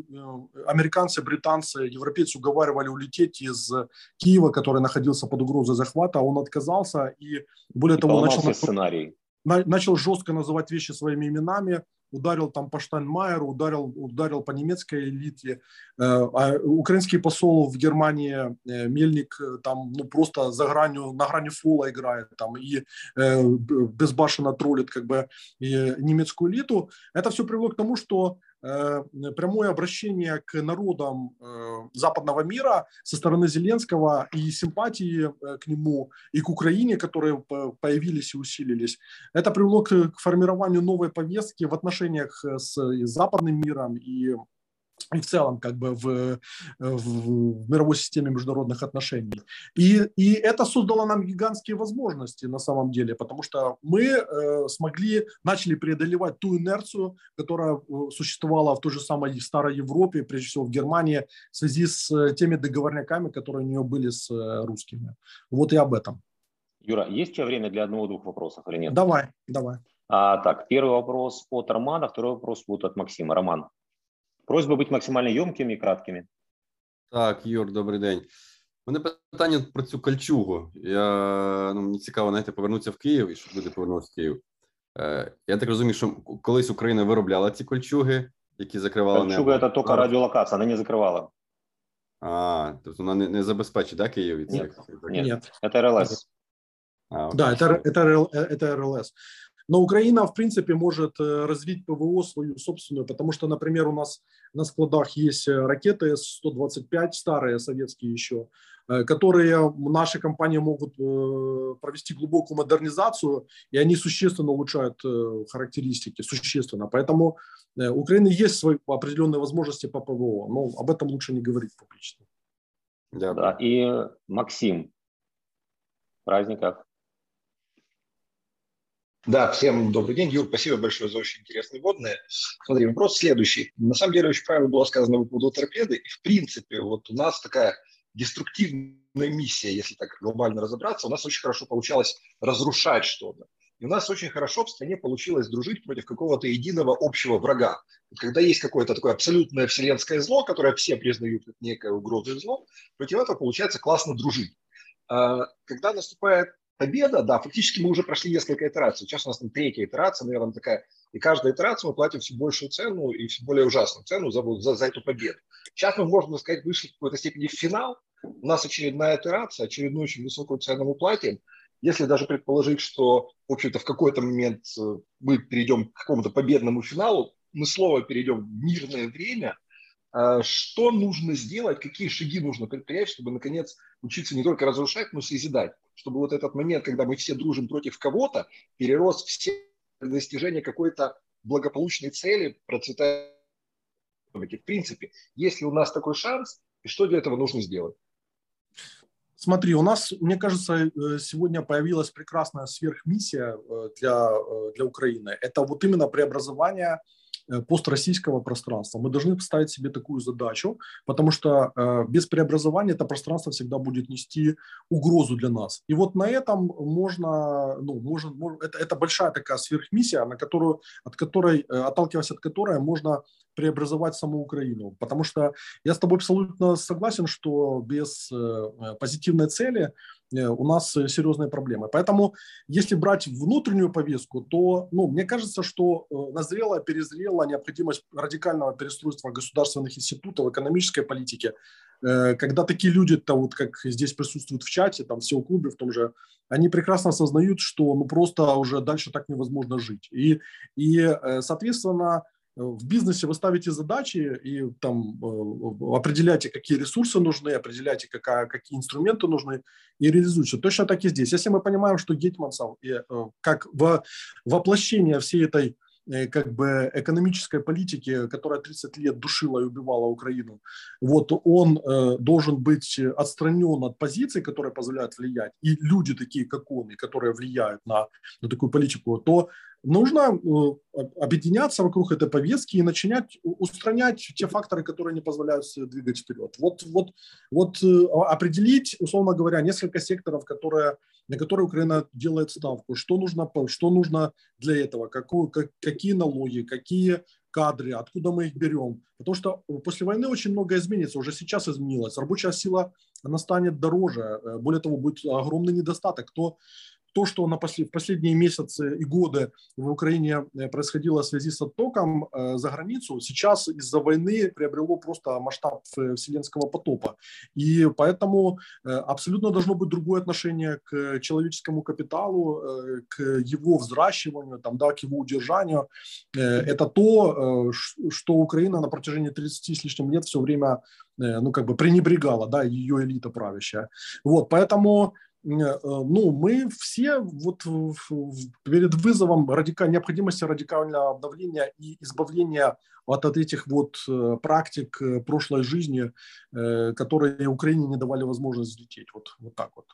американцы, британцы, европейцы уговаривали улететь из Киева, который находился под угрозой захвата, он отказался, и более и того начал, сценарий. начал жестко называть вещи своими именами, ударил там по Штайнмайеру, ударил, ударил по немецкой элите. Э, а украинский посол в Германии э, Мельник э, там ну, просто за гранью, на грани фола играет там и безбашенно троллит как бы немецкую элиту. Это все привело к тому, что прямое обращение к народам э, западного мира со стороны Зеленского и симпатии э, к нему и к Украине, которые появились и усилились, это привело к формированию новой повестки в отношениях с западным миром и и в целом как бы в, в мировой системе международных отношений. И, и это создало нам гигантские возможности на самом деле, потому что мы э, смогли, начали преодолевать ту инерцию, которая э, существовала в той же самой старой Европе, прежде всего в Германии, в связи с э, теми договорниками, которые у нее были с э, русскими. Вот и об этом. Юра, есть у тебя время для одного-двух вопросов или нет? Давай, давай. А, так, первый вопрос от Романа, второй вопрос будет от Максима. Роман. Просьба бути максимально йомкими і краткими. Так, Юр, добрий день. У мене питання про цю кольчугу. Я, ну, Мені цікаво, знаєте, повернутися в Київ і щоб люди повернулися в Київ. Е, Я так розумію, що колись Україна виробляла ці кольчуги, які закривали небо. Кольчуга – це тільки радіолокація, вона не закривала. А, тобто вона не, не забезпечить, да, Київ від цих? Ні, Нет. це РЛС. А, да, это, это, это РЛС. Но Украина, в принципе, может э, развить ПВО свою собственную, потому что, например, у нас на складах есть э, ракеты С-125, старые советские еще, э, которые наши компании могут провести глубокую модернизацию, и они существенно улучшают характеристики, существенно. Поэтому у Украины есть свои определенные возможности по ПВО, но об этом лучше не говорить публично. Да, да. И Максим, праздников. Да, всем добрый день, Юр, спасибо большое за очень интересные водные. Смотри, вопрос следующий. На самом деле очень правильно было сказано по поводу торпеды. И в принципе, вот у нас такая деструктивная миссия, если так глобально разобраться, у нас очень хорошо получалось разрушать что-то. И у нас очень хорошо в стране получилось дружить против какого-то единого общего врага. Когда есть какое-то такое абсолютное вселенское зло, которое все признают как некое угрозу зло, против этого получается классно дружить. А когда наступает победа, да, фактически мы уже прошли несколько итераций. Сейчас у нас там третья итерация, наверное, такая. И каждая итерация мы платим все большую цену и все более ужасную цену за, за, за эту победу. Сейчас мы, можно сказать, вышли в какой-то степени в финал. У нас очередная итерация, очередную очень высокую цену мы платим. Если даже предположить, что, в общем-то, в какой-то момент э, мы перейдем к какому-то победному финалу, мы снова перейдем в мирное время – что нужно сделать, какие шаги нужно предпринять, чтобы, наконец, учиться не только разрушать, но и созидать. Чтобы вот этот момент, когда мы все дружим против кого-то, перерос все достижение какой-то благополучной цели, процветания. В принципе, есть ли у нас такой шанс, и что для этого нужно сделать? Смотри, у нас, мне кажется, э, сегодня появилась прекрасная сверхмиссия э, для, э, для Украины. Это вот именно преобразование Э, построссийского пространства. Мы должны поставить себе такую задачу, потому что э, без преобразования это пространство всегда будет нести угрозу для нас. И вот на этом можно, ну, можно, это, это большая такая сверхмиссия, на которую, от которой, э, отталкиваясь от которой можно преобразовать саму Украину. Потому что я с тобой абсолютно согласен, что без позитивной цели у нас серьезные проблемы. Поэтому, если брать внутреннюю повестку, то, ну, мне кажется, что назрела, перезрела необходимость радикального перестройства государственных институтов, экономической политики, э, когда такие люди, то вот как здесь присутствуют в чате, там все в клубе в том же, они прекрасно осознают, что ну просто уже дальше так невозможно жить. И, и э, соответственно, в бизнесе вы ставите задачи и там определяете, какие ресурсы нужны, определяете, какая, какие инструменты нужны и реализуете. Точно так и здесь. Если мы понимаем, что Гетмансов как воплощение всей этой Э, как бы экономической политики, которая 30 лет душила и убивала Украину, вот он э, должен быть отстранен от позиций, которые позволяют влиять, и люди такие, как он, и которые влияют на, на такую политику, то нужно э, объединяться вокруг этой повестки и начинать устранять те факторы, которые не позволяют двигать вперед. Вот, вот, вот э, определить, условно говоря, несколько секторов, которые на которые Украина делает ставку, что нужно, что нужно для этого, какую, как, какие налоги, какие кадры, откуда мы их берем. Потому что после войны очень многое изменится, уже сейчас изменилось. Рабочая сила, она станет дороже. Э, более того, будет огромный недостаток. Кто то, что на после, в последние месяцы и годы в Украине э, происходило в связи с оттоком э, за границу, сейчас из-за войны приобрело просто масштаб э, вселенского потопа. И поэтому э, абсолютно должно быть другое отношение к человеческому капиталу, э, к его взращиванию, там, да, к его удержанию. Э, это то, что Украина на протяжении 30 с лишним лет все время ну, как бы пренебрегала, да, ее элита правящая. Вот, поэтому ну, мы все вот перед вызовом радика, необходимости радикального обновления и избавления от, от этих вот э, практик э, прошлой жизни, которые Украине не давали возможность взлететь. Вот, вот так вот.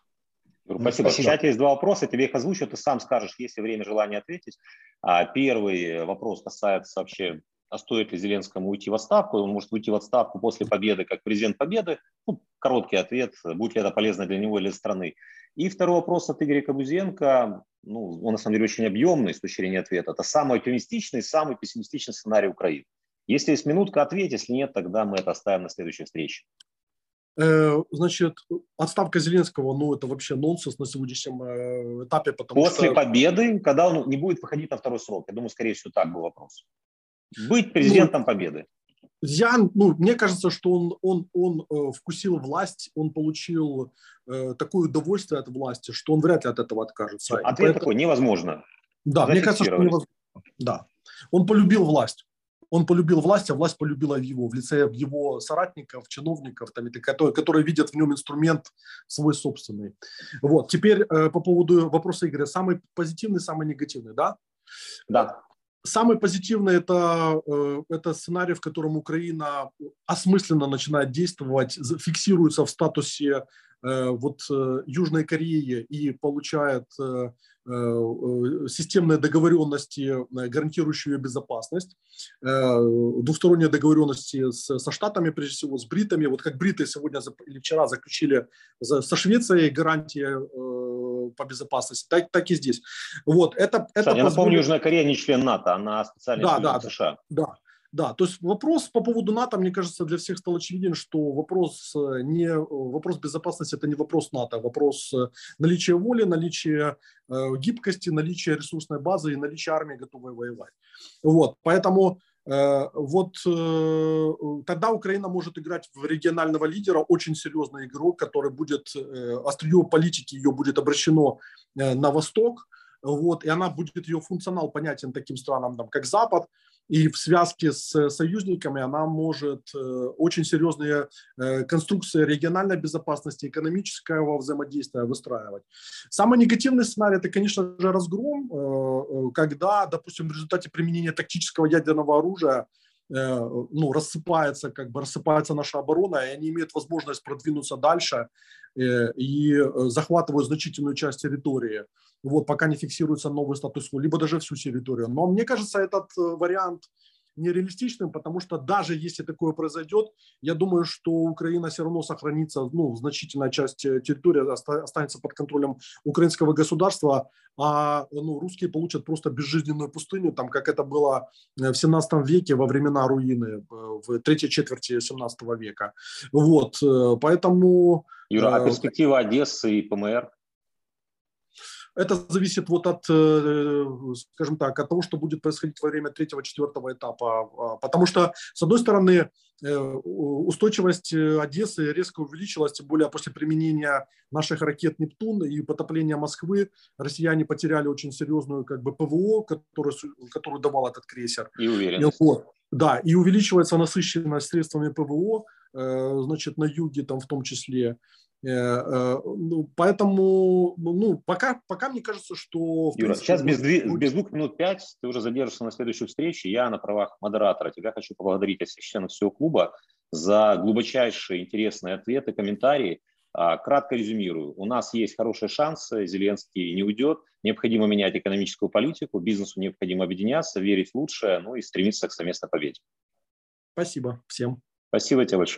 Спасибо. Спасибо. В чате есть два вопроса, тебе их озвучу, ты сам скажешь, есть ли время, желание ответить. А первый вопрос касается вообще а стоит ли Зеленскому уйти в отставку, он может уйти в отставку после победы как президент победы. Ну, короткий ответ, будет ли это полезно для него или для страны. И второй вопрос от Игоря Кабузенко, ну, он на самом деле очень объемный с точки зрения ответа. Это самый оптимистичный, самый пессимистичный сценарий Украины. Если есть минутка, ответь, если нет, тогда мы это оставим на следующей встрече. Э, значит, отставка Зеленского, ну, это вообще нонсенс на сегодняшнем э, этапе, потому После что... победы, когда он не будет выходить на второй срок. Я думаю, скорее всего, так был вопрос. Быть президентом ну, победы. Я, ну, мне кажется, что он, он, он э, вкусил власть, он получил э, такое удовольствие от власти, что он вряд ли от этого откажется. Ответ поэтому... такой, невозможно. Да, мне кажется, что невозможно. Да. Он полюбил власть. Он полюбил власть, а власть полюбила его в лице его соратников, чиновников, там, которые, которые видят в нем инструмент свой собственный. Вот. Теперь э, по поводу вопроса Игоря. Самый позитивный, самый негативный, да? Да. Самый позитивный это, э, это сценарий, в котором Украина осмысленно начинает действовать, фиксируется в статусе вот э, Южной Кореи и получает системные договоренности, гарантирующие безопасность, двусторонние договоренности с, со Штатами, прежде всего, с бритами. Вот как бриты сегодня или вчера заключили со Швецией гарантии по безопасности, так, так и здесь. Вот, это, это я напомню, Южная Корея не член НАТО, она специально да, да, США. Да, да, то есть вопрос по поводу НАТО, мне кажется, для всех стал очевиден, что вопрос э, не вопрос безопасности это не вопрос НАТО, а вопрос э, наличия воли, наличия э, гибкости, наличия ресурсной базы и наличия армии, готовой воевать. Вот, поэтому Э, вот э, тогда Украина может играть в регионального лидера, очень серьезный игрок, который будет, э, острие политики ее будет обращено на восток, вот, и она будет, ее функционал понятен таким странам, там, как Запад, и в связке с союзниками она может э, очень серьезные э, конструкции региональной безопасности, экономического взаимодействия выстраивать. Самый негативный сценарий – это, конечно же, разгром, э, когда, допустим, в результате применения тактического ядерного оружия ну, рассыпается, как бы рассыпается наша оборона, и они имеют возможность продвинуться дальше и захватывают значительную часть территории вот, пока не фиксируется новый статус-кво, либо даже всю территорию. Но мне кажется, этот э, вариант нереалистичным, потому что даже если такое произойдет, я думаю, что Украина все равно сохранится, ну, значительная часть э, территории останется под контролем украинского государства, а ну, русские получат просто безжизненную пустыню, там, как это было э, в 17 веке во времена руины, в третьей четверти 17 века. Вот, поэтому... Юра, а перспектива Одессы и ПМР? Это зависит вот от, э, скажем так, от того, что будет происходить во время третьего-четвертого этапа. А, потому что, с одной стороны, э, устойчивость Одессы резко увеличилась, тем более после применения наших ракет «Нептун» и потопления Москвы россияне потеряли очень серьезную как бы ПВО, которую, которую давал этот крейсер. И уверенность. Вот. Да, и увеличивается насыщенность средствами ПВО, значит, на юге там в том числе. Э, э, ну, поэтому, ну, пока, пока мне кажется, что... Юра, принципе, сейчас без, будет... без двух минут пять ты уже задержишься на следующей встрече. Я на правах модератора тебя хочу поблагодарить от членов всего клуба за глубочайшие интересные ответы, комментарии. А, кратко резюмирую. У нас есть хорошие шансы, Зеленский не уйдет. Необходимо менять экономическую политику, бизнесу необходимо объединяться, верить в лучшее, ну и стремиться к совместной победе. Спасибо всем. Спасибо тебе большое.